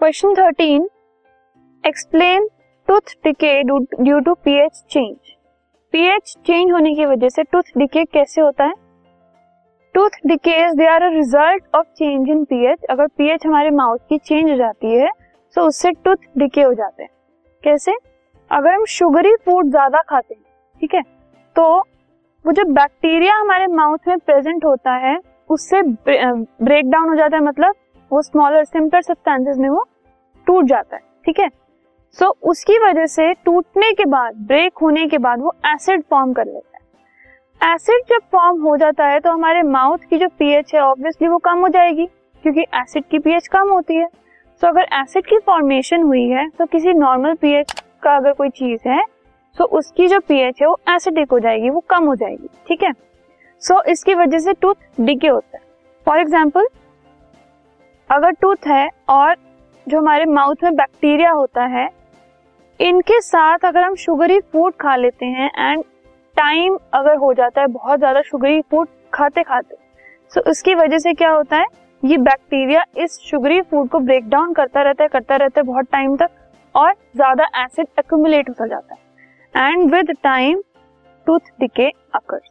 Question thirteen explain tooth decay due to pH change pH change होने की वजह से टूथ डिके कैसे होता है? Tooth decays they are a result of change in pH अगर पीएच हमारे माउथ की चेंज हो जाती है तो उससे टूथ डिके हो जाते हैं। कैसे? अगर हम शुगरी फ़ूड ज़्यादा खाते हैं, ठीक है तो वो जो बैक्टीरिया हमारे माउथ में प्रेजेंट होता है, उससे ब्रेक डाउन हो जाता है मतलब वो स्मॉलर सिंपलर सब्सटेंसेस में वो टूट जाता है ठीक है? सो so, उसकी वजह से टूटने के बाद ब्रेक होने के बाद वो एसिड फॉर्म कर लेता है। एसिड जब फॉर्म हो जाता है तो हमारे माउथ की जो पीएच है ऑब्वियसली वो कम हो जाएगी क्योंकि एसिड की पीएच कम होती है। सो so, अगर एसिड की फॉर्मेशन हुई है तो किसी नॉर्मल पीएच का अगर कोई चीज़ है तो उसकी जो पीएच है वो एसिडिक हो जाएगी वो कम हो जाएगी ठीक है? सो so, इसकी वजह से टूथ डिके होता है। फॉर एग्ज़ाम्पल अगर टूथ है और जो हमारे माउथ में बैक्टीरिया होता है इनके साथ अगर हम शुगरी फ़ूड खा लेते हैं एंड टाइम अगर हो जाता है बहुत ज़्यादा शुगरी फ़ूड खाते खाते सो so, उसकी वजह से क्या होता है? ये बैक्टीरिया इस शुगरी फ़ूड को ब्रेक डाउन करता रहता है करता रहता है बहुत टाइम तक और ज़्यादा एसिड एक्यूमुलेट होता जाता है। And with time tooth decay occurs